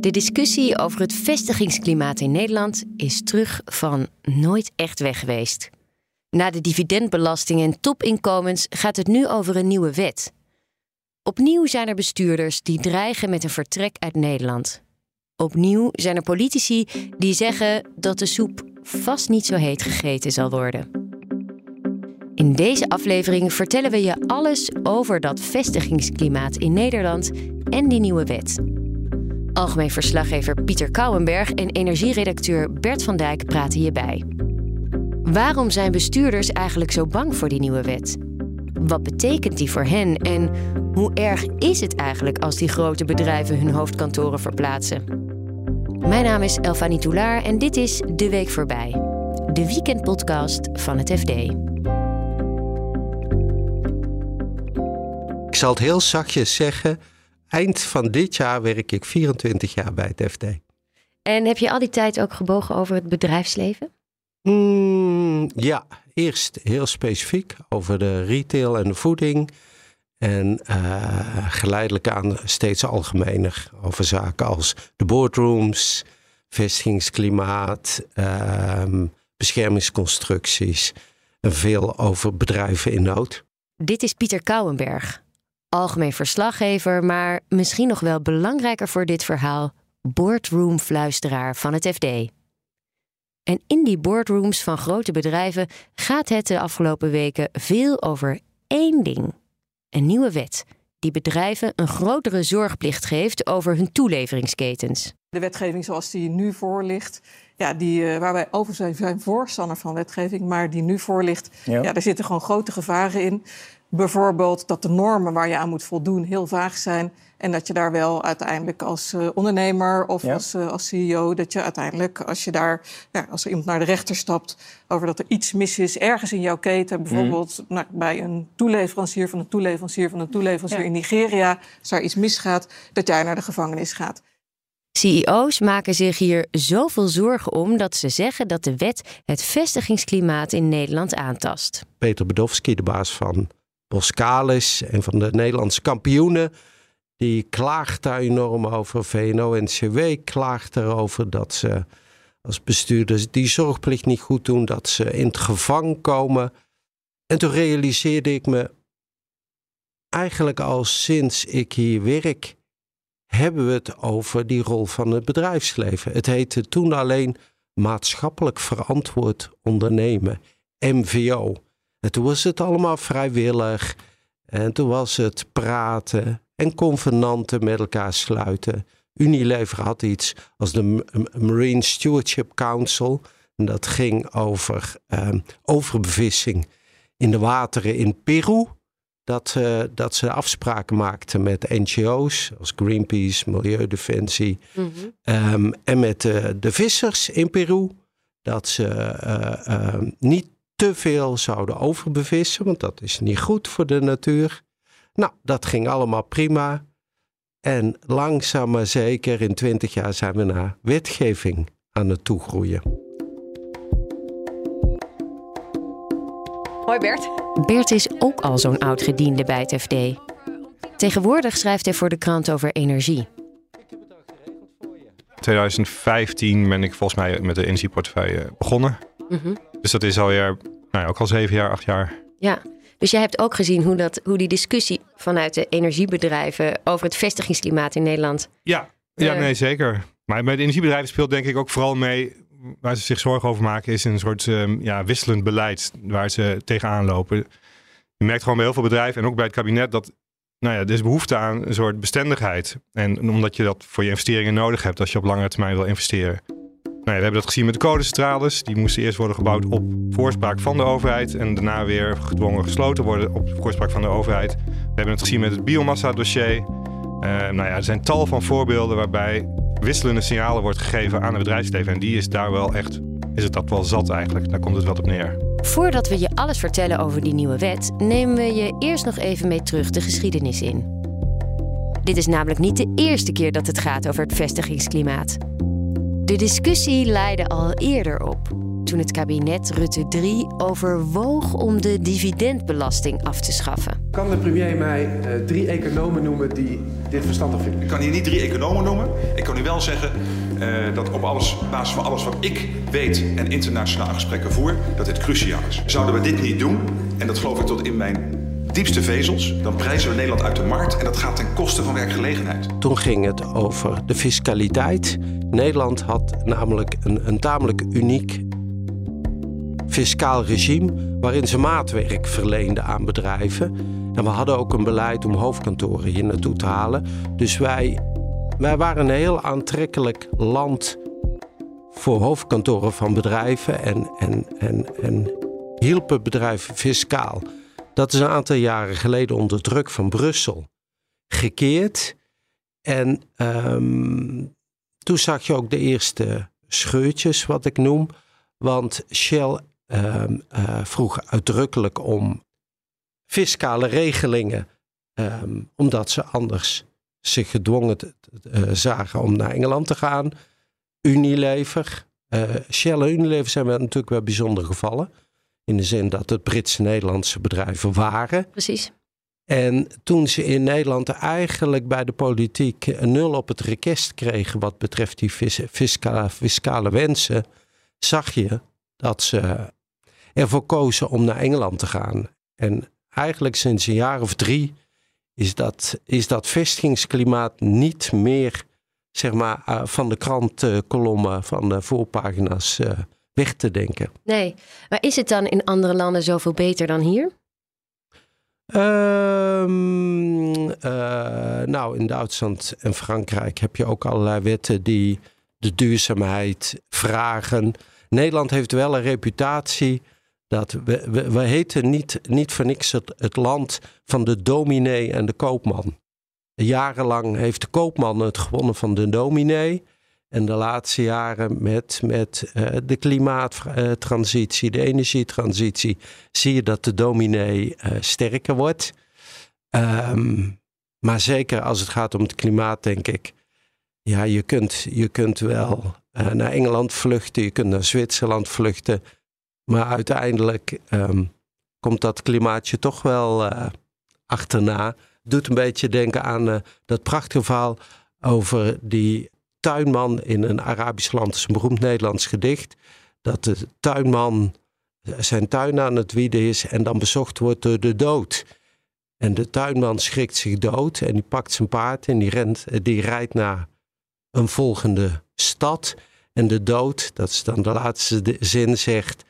De discussie over het vestigingsklimaat in Nederland is terug van nooit echt weg geweest. Na de dividendbelasting en topinkomens gaat het nu over een nieuwe wet. Opnieuw zijn er bestuurders die dreigen met een vertrek uit Nederland. Opnieuw zijn er politici die zeggen dat de soep vast niet zo heet gegeten zal worden. In deze aflevering vertellen we je alles over dat vestigingsklimaat in Nederland en die nieuwe wet. Algemeen verslaggever Pieter Kouwenberg en energieredacteur Bert van Dijk praten hierbij. Waarom zijn bestuurders eigenlijk zo bang voor die nieuwe wet? Wat betekent die voor hen en hoe erg is het eigenlijk als die grote bedrijven hun hoofdkantoren verplaatsen? Mijn naam is Elfanie Toulaar en dit is De Week Voorbij, de weekendpodcast van het FD. Ik zal het heel zachtjes zeggen. Eind van dit jaar werk ik 24 jaar bij het FD. En heb je al die tijd ook gebogen over het bedrijfsleven? Mm, ja, eerst heel specifiek over de retail en de voeding. En uh, geleidelijk aan steeds algemener over zaken als de boardrooms, vestigingsklimaat, uh, beschermingsconstructies en veel over bedrijven in nood. Dit is Pieter Kouwenberg, algemeen verslaggever, maar misschien nog wel belangrijker voor dit verhaal, boardroomfluisteraar van het FD. En in die boardrooms van grote bedrijven gaat het de afgelopen weken veel over één ding: een nieuwe wet die bedrijven een grotere zorgplicht geeft over hun toeleveringsketens. De wetgeving zoals die nu voor ligt, ja, die, uh, waar wij over zijn, zijn voorstander van wetgeving, maar die nu voor ligt, ja. ja, daar zitten gewoon grote gevaren in. Bijvoorbeeld dat de normen waar je aan moet voldoen heel vaag zijn. En dat je daar wel uiteindelijk als uh, ondernemer of ja. als, uh, als CEO, dat je uiteindelijk als je daar, ja, als er iemand naar de rechter stapt over dat er iets mis is ergens in jouw keten, bijvoorbeeld mm. nou, bij een toeleverancier van een toeleverancier van een toeleverancier ja. in Nigeria, als daar iets misgaat, dat jij naar de gevangenis gaat. CEO's maken zich hier zoveel zorgen om dat ze zeggen dat de wet het vestigingsklimaat in Nederland aantast. Peter Bedowski, de baas van Boskalis en van de Nederlandse kampioenen. Die klaagt daar enorm over. VNO-NCW klaagt erover dat ze als bestuurders die zorgplicht niet goed doen, dat ze in het gevangen komen. En toen realiseerde ik me, eigenlijk al sinds ik hier werk, hebben we het over die rol van het bedrijfsleven. Het heette toen alleen maatschappelijk verantwoord ondernemen, MVO. En toen was het allemaal vrijwillig. En toen was het praten en convenanten met elkaar sluiten. Unilever had iets als de Marine Stewardship Council. En dat ging over um, overbevissing in de wateren in Peru. Dat, uh, dat ze afspraken maakten met NGO's als Greenpeace, Milieudefensie. Mm -hmm. um, en met uh, de vissers in Peru. Dat ze uh, niet te veel zouden overbevissen, want dat is niet goed voor de natuur. Nou, dat ging allemaal prima. En langzaam maar zeker in twintig jaar zijn we naar wetgeving aan het toegroeien. Hoi Bert. Bert is ook al zo'n oud gediende bij het FD. Tegenwoordig schrijft hij voor de krant over energie. In 2015 ben ik volgens mij met de energieportefeuille begonnen. Mm -hmm. Dus dat is alweer, nou ja, ook al zeven jaar, acht jaar. Ja, dus jij hebt ook gezien hoe, dat, hoe die discussie vanuit de energiebedrijven over het vestigingsklimaat in Nederland. Ja, ja uh, nee, zeker. Maar bij de energiebedrijven speelt denk ik ook vooral mee. Waar ze zich zorgen over maken, is een soort um, ja, wisselend beleid waar ze tegenaan lopen. Je merkt gewoon bij heel veel bedrijven en ook bij het kabinet dat nou ja, er is behoefte aan een soort bestendigheid. En omdat je dat voor je investeringen nodig hebt als je op langere termijn wil investeren. We hebben dat gezien met de kolencentrales. Die moesten eerst worden gebouwd op voorspraak van de overheid. En daarna weer gedwongen gesloten worden op voorspraak van de overheid. We hebben het gezien met het biomassa-dossier. Uh, nou ja, er zijn tal van voorbeelden waarbij wisselende signalen wordt gegeven aan het bedrijfsleven. En die is daar wel echt, is het dat wel zat eigenlijk. Daar komt het wel op neer. Voordat we je alles vertellen over die nieuwe wet, nemen we je eerst nog even mee terug de geschiedenis in. Dit is namelijk niet de eerste keer dat het gaat over het vestigingsklimaat. De discussie leidde al eerder op, toen het kabinet Rutte 3 overwoog om de dividendbelasting af te schaffen. Kan de premier mij uh, drie economen noemen die dit verstandig vinden? Ik kan hier niet drie economen noemen. Ik kan u wel zeggen uh, dat op alles, basis van alles wat ik weet en internationale gesprekken voer, dat dit cruciaal is. Zouden we dit niet doen, en dat geloof ik tot in mijn diepste vezels, dan prijzen we Nederland uit de markt en dat gaat ten koste van werkgelegenheid. Toen ging het over de fiscaliteit. Nederland had namelijk een, een tamelijk uniek fiscaal regime waarin ze maatwerk verleenden aan bedrijven. En we hadden ook een beleid om hoofdkantoren hier naartoe te halen. Dus wij, wij waren een heel aantrekkelijk land voor hoofdkantoren van bedrijven en, en, en, en hielpen bedrijven fiscaal. Dat is een aantal jaren geleden onder druk van Brussel gekeerd. En ehm, toen zag je ook de eerste scheurtjes, wat ik noem. Want Shell um, uh, vroeg uitdrukkelijk om fiscale regelingen, ehm, omdat ze anders zich gedwongen uh, zagen om naar Engeland te gaan. Unilever, uh, Shell en Unilever zijn natuurlijk wel bijzondere gevallen. In de zin dat het Britse-Nederlandse bedrijven waren. Precies. En toen ze in Nederland eigenlijk bij de politiek een nul op het rekest kregen wat betreft die fiscale, fiscale wensen, zag je dat ze ervoor kozen om naar Engeland te gaan. En eigenlijk sinds een jaar of drie is dat, is dat vestigingsklimaat niet meer zeg maar, uh, van de krantkolommen, van de voorpagina's uh, weg te denken. Nee, maar is het dan in andere landen zoveel beter dan hier? Um, uh, nou, in Duitsland en Frankrijk heb je ook allerlei wetten die de duurzaamheid vragen. Nederland heeft wel een reputatie dat we, we, we heten niet, niet voor niks het, het land van de dominee en de koopman. Jarenlang heeft de koopman het gewonnen van de dominee. En de laatste jaren met, met uh, de klimaattransitie, de energietransitie, zie je dat de dominee uh, sterker wordt. Um, maar zeker als het gaat om het klimaat, denk ik. Ja, je kunt, je kunt wel naar Engeland vluchten, je kunt naar Zwitserland vluchten. Maar uiteindelijk um, komt dat klimaatje toch wel achterna. Doet een beetje denken aan dat prachtige verhaal over die tuinman in een Arabisch land, is een beroemd Nederlands gedicht, dat de tuinman zijn tuin aan het wieden is en dan bezocht wordt door de dood. En de tuinman schrikt zich dood en die pakt zijn paard en die, rent, die rijdt naar een volgende stad. En de dood, dat is dan de laatste zin, zegt: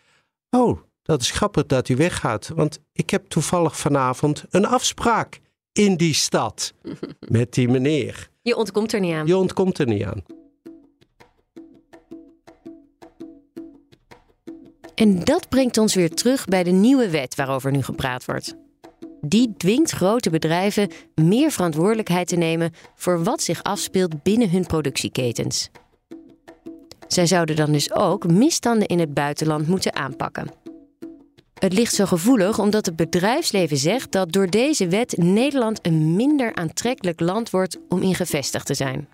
Oh, dat is grappig dat u weggaat, want ik heb toevallig vanavond een afspraak in die stad met die meneer. Je ontkomt er niet aan. Je ontkomt er niet aan. En dat brengt ons weer terug bij de nieuwe wet waarover nu gepraat wordt. Die dwingt grote bedrijven meer verantwoordelijkheid te nemen voor wat zich afspeelt binnen hun productieketens. Zij zouden dan dus ook misstanden in het buitenland moeten aanpakken. Het ligt zo gevoelig omdat het bedrijfsleven zegt dat door deze wet Nederland een minder aantrekkelijk land wordt om in gevestigd te zijn.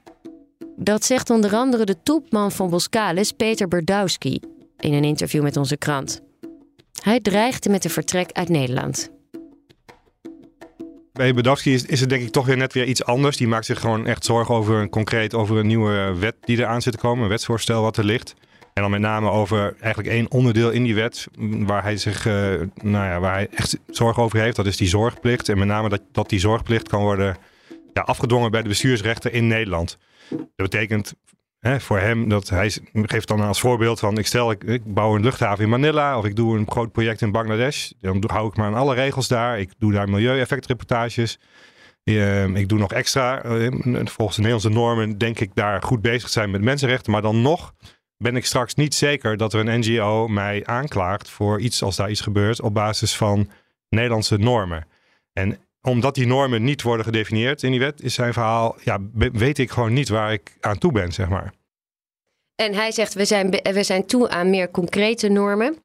Dat zegt onder andere de topman van Boskalis, Peter Berdowski, in een interview met onze krant. Hij dreigde met een vertrek uit Nederland. Bij Berdowski is, is, het denk ik toch weer net weer iets anders. Die maakt zich gewoon echt zorgen over een concreet over een nieuwe wet die eraan zit te komen, een wetsvoorstel wat er ligt. En dan met name over eigenlijk één onderdeel in die wet waar hij zich, uh, nou ja, waar hij echt zorg over heeft. Dat is die zorgplicht. En met name dat, dat die zorgplicht kan worden ja, afgedwongen bij de bestuursrechter in Nederland. Dat betekent hè, voor hem dat hij geeft dan als voorbeeld van ik stel ik, bouw een luchthaven in Manila of ik doe een groot project in Bangladesh. Dan hou ik me aan alle regels daar. Ik doe daar milieueffectreportages. Uh, ik doe nog extra. Uh, volgens de Nederlandse normen denk ik daar goed bezig zijn met mensenrechten. Maar dan nog ben ik straks niet zeker dat er een NGO mij aanklaagt voor iets als daar iets gebeurt op basis van Nederlandse normen. En omdat die normen niet worden gedefinieerd in die wet, is zijn verhaal, ja, weet ik gewoon niet waar ik aan toe ben, zeg maar. En hij zegt, we zijn, we zijn toe aan meer concrete normen.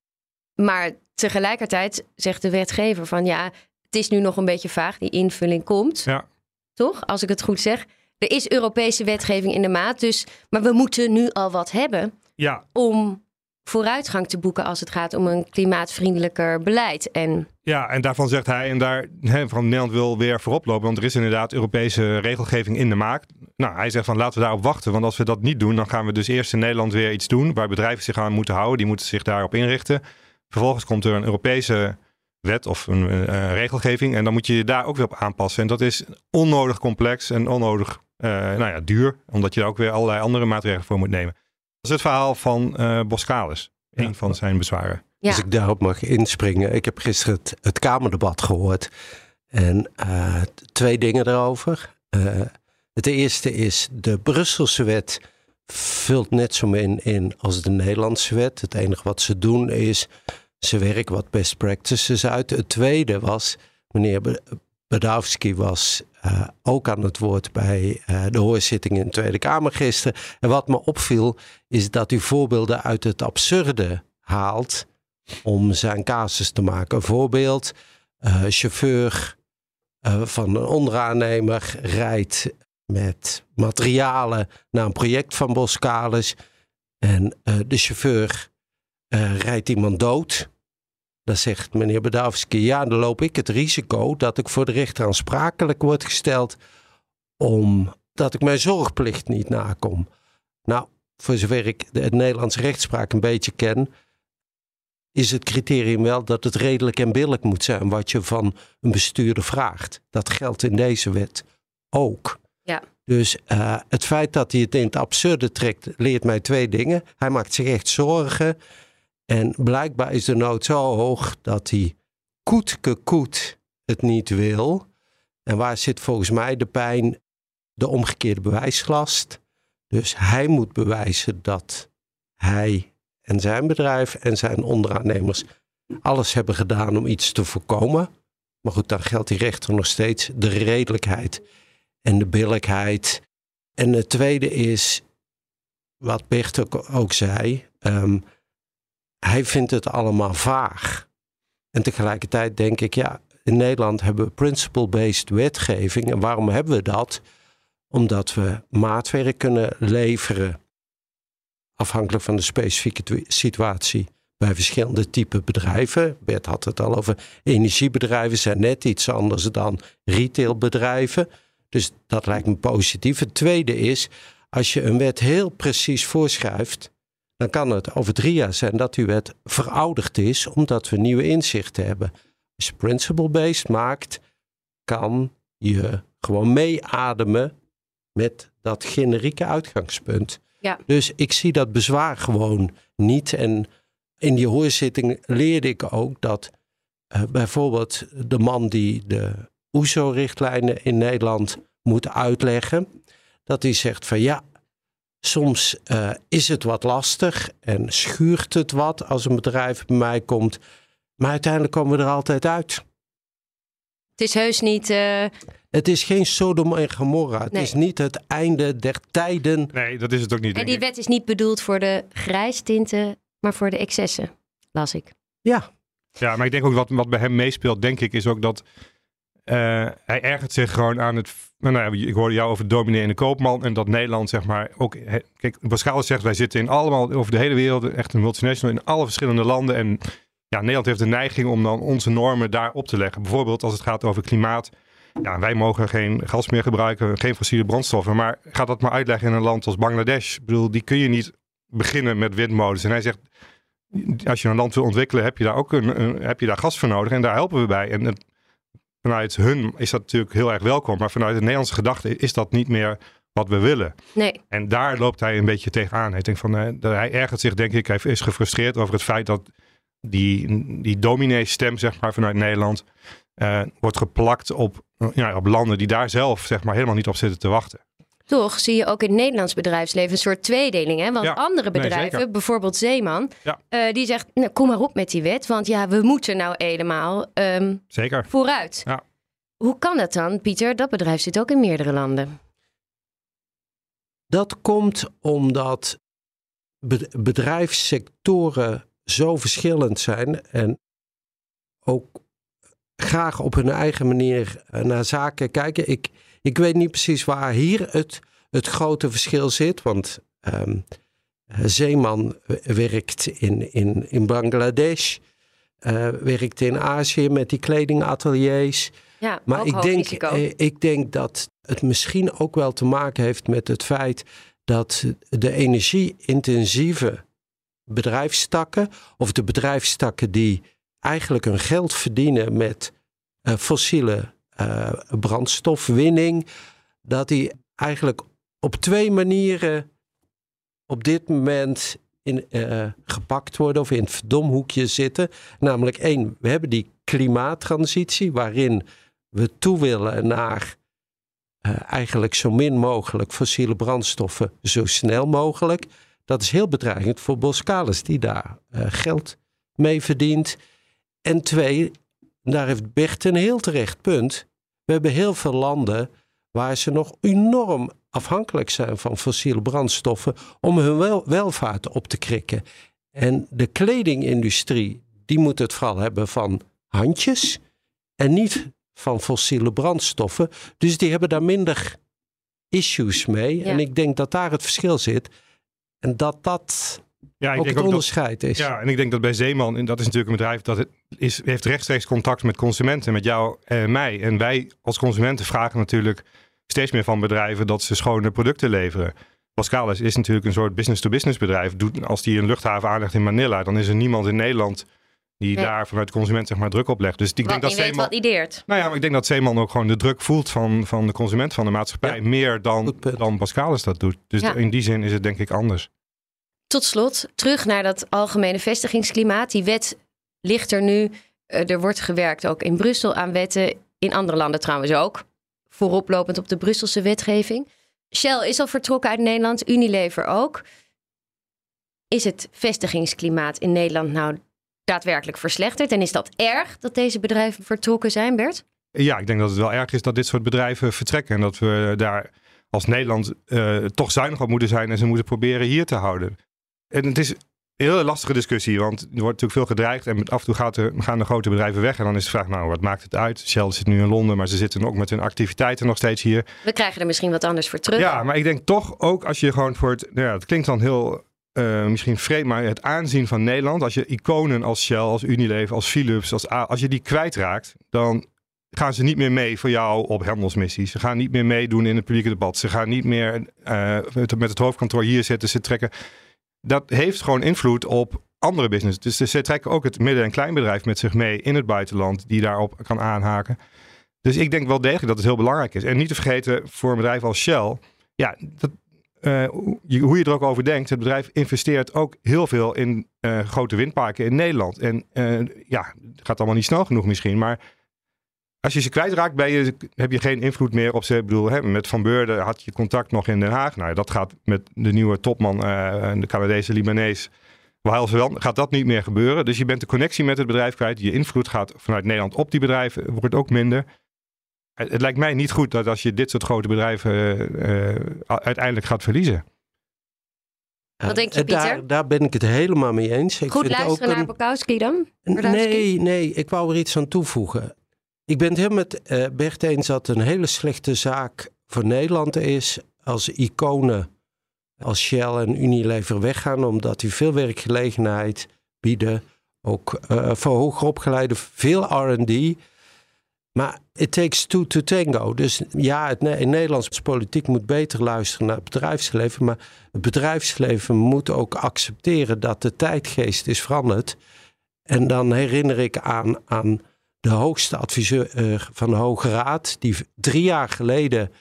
Maar tegelijkertijd zegt de wetgever van, ja, het is nu nog een beetje vaag, die invulling komt. Ja. Toch, als ik het goed zeg? Er is Europese wetgeving in de maat, dus, maar we moeten nu al wat hebben ja. om vooruitgang te boeken als het gaat om een klimaatvriendelijker beleid. En ja, en daarvan zegt hij, en daar van Nederland wil weer voorop lopen, want er is inderdaad Europese regelgeving in de maak. Nou, hij zegt van laten we daarop wachten, want als we dat niet doen, dan gaan we dus eerst in Nederland weer iets doen waar bedrijven zich aan moeten houden. Die moeten zich daarop inrichten. Vervolgens komt er een Europese wet of een uh, regelgeving en dan moet je je daar ook weer op aanpassen. En dat is onnodig complex en onnodig nou ja, duur, omdat je daar ook weer allerlei andere maatregelen voor moet nemen. Dat is het verhaal van uh, Boskalis, een van zijn bezwaren. Ja. Als ik daarop mag inspringen. Ik heb gisteren het, het Kamerdebat gehoord. En uh, twee dingen erover. Uh, het eerste is, de Brusselse wet vult net zo min in als de Nederlandse wet. Het enige wat ze doen is, ze werken wat best practices uit. Het tweede was, meneer Badowski was uh, ook aan het woord bij uh, de hoorzitting in de Tweede Kamer gisteren. En wat me opviel, is dat u voorbeelden uit het absurde haalt om zijn casus te maken. Een voorbeeld, uh, chauffeur van een onderaannemer rijdt met materialen naar een project van Boskalis. En de chauffeur rijdt iemand dood. Dan zegt meneer Bedavski, ja, dan loop ik het risico dat ik voor de rechter aansprakelijk word gesteld omdat ik mijn zorgplicht niet nakom. Nou, voor zover ik de, het Nederlandse rechtspraak een beetje ken, is het criterium wel dat het redelijk en billig moet zijn wat je van een bestuurder vraagt. Dat geldt in deze wet ook. Ja. Dus uh, het feit dat hij het in het absurde trekt, leert mij twee dingen. Hij maakt zich echt zorgen. En blijkbaar is de nood zo hoog dat hij koetke koet het niet wil. En waar zit volgens mij de pijn? De omgekeerde bewijslast. Dus hij moet bewijzen dat hij en zijn bedrijf en zijn onderaannemers alles hebben gedaan om iets te voorkomen. Maar goed, dan geldt die rechter nog steeds de redelijkheid en de billijkheid. En het tweede is, wat Bert ook, zei, um, hij vindt het allemaal vaag. En tegelijkertijd denk ik, ja, in Nederland hebben we principle-based wetgeving. En waarom hebben we dat? Omdat we maatwerk kunnen leveren, afhankelijk van de specifieke situatie bij verschillende type bedrijven. Bert had het al over energiebedrijven, zijn net iets anders dan retailbedrijven. Dus dat lijkt me positief. Het tweede is, als je een wet heel precies voorschrijft, dan kan het over drie jaar zijn dat die wet verouderd is, omdat we nieuwe inzichten hebben. Als je principle-based maakt, kan je gewoon meeademen met dat generieke uitgangspunt. Ja. Dus ik zie dat bezwaar gewoon niet. En in die hoorzitting leerde ik ook dat uh, bijvoorbeeld de man die de OESO-richtlijnen in Nederland moet uitleggen, dat hij zegt van ja, Soms uh, is het wat lastig en schuurt het wat als een bedrijf bij mij komt. Maar uiteindelijk komen we er altijd uit. Het is heus niet. Uh... Het is geen Sodom en Gomorra. Het nee. is niet het einde der tijden. Nee, dat is het ook niet. En die wet is niet bedoeld voor de grijstinten, maar voor de excessen, las ik. Ja. Ja, maar ik denk ook wat, wat bij hem meespeelt, denk ik, is ook dat hij ergert zich gewoon aan het. Nou, nou, ik hoorde jou over dominee en de koopman. En dat Nederland, zeg maar, ook. Kijk, Pascal zegt, wij zitten in allemaal over de hele wereld, echt een multinational, in alle verschillende landen. En ja, Nederland heeft de neiging om dan onze normen daar op te leggen. Bijvoorbeeld als het gaat over klimaat. Ja, wij mogen geen gas meer gebruiken, geen fossiele brandstoffen. Maar ga dat maar uitleggen in een land als Bangladesh. Ik bedoel, die kun je niet beginnen met windmolens. En hij zegt, als je een land wil ontwikkelen, heb je daar ook een, een, heb je daar gas voor nodig. En daar helpen we bij. En het, vanuit hun is dat natuurlijk heel erg welkom. Maar vanuit de Nederlandse gedachte is dat niet meer wat we willen. Nee. En daar loopt hij een beetje tegenaan. Hij, denkt van, uh, hij ergert zich, denk ik, hij is gefrustreerd over het feit dat die, die dominee-stem, zeg maar, vanuit Nederland, uh, wordt geplakt op, ja, op landen die daar zelf, zeg maar, helemaal niet op zitten te wachten. Toch zie je ook in het Nederlands bedrijfsleven een soort tweedeling. Hè? Want ja, andere bedrijven, nee, bijvoorbeeld Zeeman, ja. uh, die zegt: nou, kom maar op met die wet. Want ja, we moeten nou helemaal um, zeker. vooruit. Ja. Hoe kan dat dan, Pieter? Dat bedrijf zit ook in meerdere landen. Dat komt omdat bedrijfssectoren zo verschillend zijn en ook graag op hun eigen manier naar zaken kijken. Ik, ik weet niet precies waar hier het, het grote verschil zit. Want um, Zeeman werkt in, in, in Bangladesh, werkt in Azië met die kledingateliers. Ja, maar ik denk, ik denk dat het misschien ook wel te maken heeft met het feit dat de energie-intensieve bedrijfstakken, of de bedrijfstakken die eigenlijk hun geld verdienen met uh, fossiele uh, brandstofwinning, dat die eigenlijk op twee manieren op dit moment in, uh, gepakt worden of in het verdomhoekje zitten. Namelijk één, we hebben die klimaattransitie waarin we toe willen naar eigenlijk zo min mogelijk fossiele brandstoffen zo snel mogelijk. Dat is heel bedreigend voor Boskalis, die daar geld mee verdient. En twee, daar heeft Bert een heel terecht punt. We hebben heel veel landen waar ze nog enorm afhankelijk zijn van fossiele brandstoffen om hun wel welvaart op te krikken. En de kledingindustrie, die moet het vooral hebben van handjes en niet van fossiele brandstoffen. Dus die hebben daar minder issues mee. En ik denk dat daar het verschil zit. En dat dat ja, ik ook denk het onderscheid is. Ja, en ik denk dat bij Zeeman, en dat is natuurlijk een bedrijf dat het is, heeft rechtstreeks contact met consumenten, met jou en mij. En wij als consumenten vragen natuurlijk steeds meer van bedrijven dat ze schone producten leveren. Pascalis is natuurlijk een soort business-to-business bedrijf. Als die een luchthaven aanlegt in Manila, dan is er niemand in Nederland die daar vanuit de consument zeg maar druk op legt. Dus ik denk dat Zeeman, wat ideert. Nou ja, maar ik denk dat Zeeman ook gewoon de druk voelt van, van de consument, van de maatschappij, meer dan, dan Pascalis dat doet. Dus in die zin is het denk ik anders. Tot slot, terug naar dat algemene vestigingsklimaat. Die wet ligt er nu. Eh, er wordt gewerkt ook in Brussel aan wetten. In andere landen trouwens ook. Vooroplopend op de Brusselse wetgeving. Shell is al vertrokken uit Nederland, Unilever ook. Is het vestigingsklimaat in Nederland nou daadwerkelijk verslechterd? En is dat erg dat deze bedrijven vertrokken zijn, Bert? Ja, ik denk dat het wel erg is dat dit soort bedrijven vertrekken. En dat we daar als Nederland uh, toch zuinig op moeten zijn en ze moeten proberen hier te houden. En het is een hele lastige discussie, want er wordt natuurlijk veel gedreigd. En af en toe gaat er, gaan de grote bedrijven weg. En dan is de vraag, nou, wat maakt het uit? Shell zit nu in Londen, maar ze zitten ook met hun activiteiten nog steeds hier. We krijgen er misschien wat anders voor terug. Ja, maar ik denk toch ook als je gewoon voor het... Nou ja, het klinkt dan heel uh, misschien vreemd, maar het aanzien van Nederland... als je iconen als Shell, als Unilever, als Philips, als, als je die kwijtraakt... dan gaan ze niet meer mee voor jou op handelsmissies. Ze gaan niet meer meedoen in het publieke debat. Ze gaan niet meer uh, met het hoofdkantoor hier zitten. Ze trekken dat heeft gewoon invloed op andere business. Dus ze trekken ook het midden- en kleinbedrijf met zich mee in het buitenland, die daarop kan aanhaken. Dus ik denk wel degelijk dat het heel belangrijk is. En niet te vergeten voor een bedrijf als Shell, ja, dat, uh, hoe je er ook over denkt, het bedrijf investeert ook heel veel in uh, grote windparken in Nederland. En uh, ja, het gaat allemaal niet snel genoeg misschien, maar als je ze kwijtraakt, ben je, heb je geen invloed meer op ze. Ik bedoel, hè, met Van Beurden had je contact nog in Den Haag. Nou, dat gaat met de nieuwe topman, uh, de Canadese Libanees. wel, gaat dat niet meer gebeuren. Dus je bent de connectie met het bedrijf kwijt. Je invloed gaat vanuit Nederland op die bedrijven, wordt ook minder. Het, lijkt mij niet goed dat als je dit soort grote bedrijven uh, uiteindelijk gaat verliezen. Wat denk je, Pieter? Daar, daar, ben ik het helemaal mee eens. Ik Goed luisteren naar een... Bukowski dan? Nee, nee, ik wou er iets aan toevoegen. Ik ben het helemaal met uh, Bert eens dat een hele slechte zaak voor Nederland is als iconen als Shell en Unilever weggaan, omdat die veel werkgelegenheid bieden. Ook uh, voor hoger opgeleide veel RD. Maar it takes two to tango. Dus ja, het in Nederlandse politiek moet beter luisteren naar het bedrijfsleven. Maar het bedrijfsleven moet ook accepteren dat de tijdgeest is veranderd. En dan herinner ik aan, aan de hoogste adviseur uh, van de Hoge Raad, die drie jaar geleden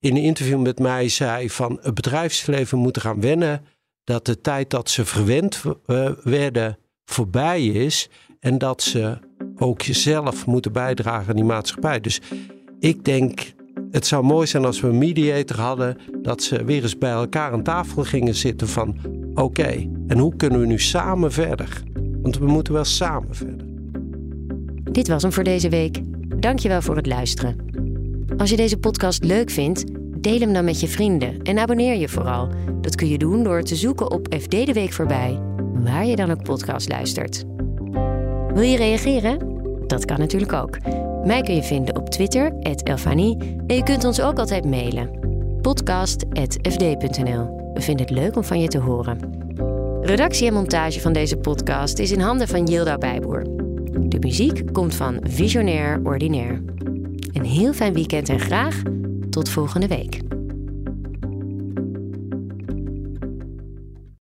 in een interview met mij zei van het bedrijfsleven moet gaan wennen dat de tijd dat ze verwend uh, werden voorbij is en dat ze ook zelf moeten bijdragen aan die maatschappij. Dus ik denk, het zou mooi zijn als we een mediator hadden, dat ze weer eens bij elkaar aan tafel gingen zitten van oké, en hoe kunnen we nu samen verder? Want we moeten wel samen verder. Dit was hem voor deze week. Dankjewel voor het luisteren. Als je deze podcast leuk vindt, deel hem dan met je vrienden en abonneer je vooral. Dat kun je doen door te zoeken op FD de Week voorbij, waar je dan ook podcast luistert. Wil je reageren? Dat kan natuurlijk ook. Mij kun je vinden op Twitter, Elfanie, en je kunt ons ook altijd mailen. podcast.fd.nl. We vinden het leuk om van je te horen. Redactie en montage van deze podcast is in handen van Yilda Bijboer. De muziek komt van Visionair Ordinaire. Een heel fijn weekend en graag tot volgende week.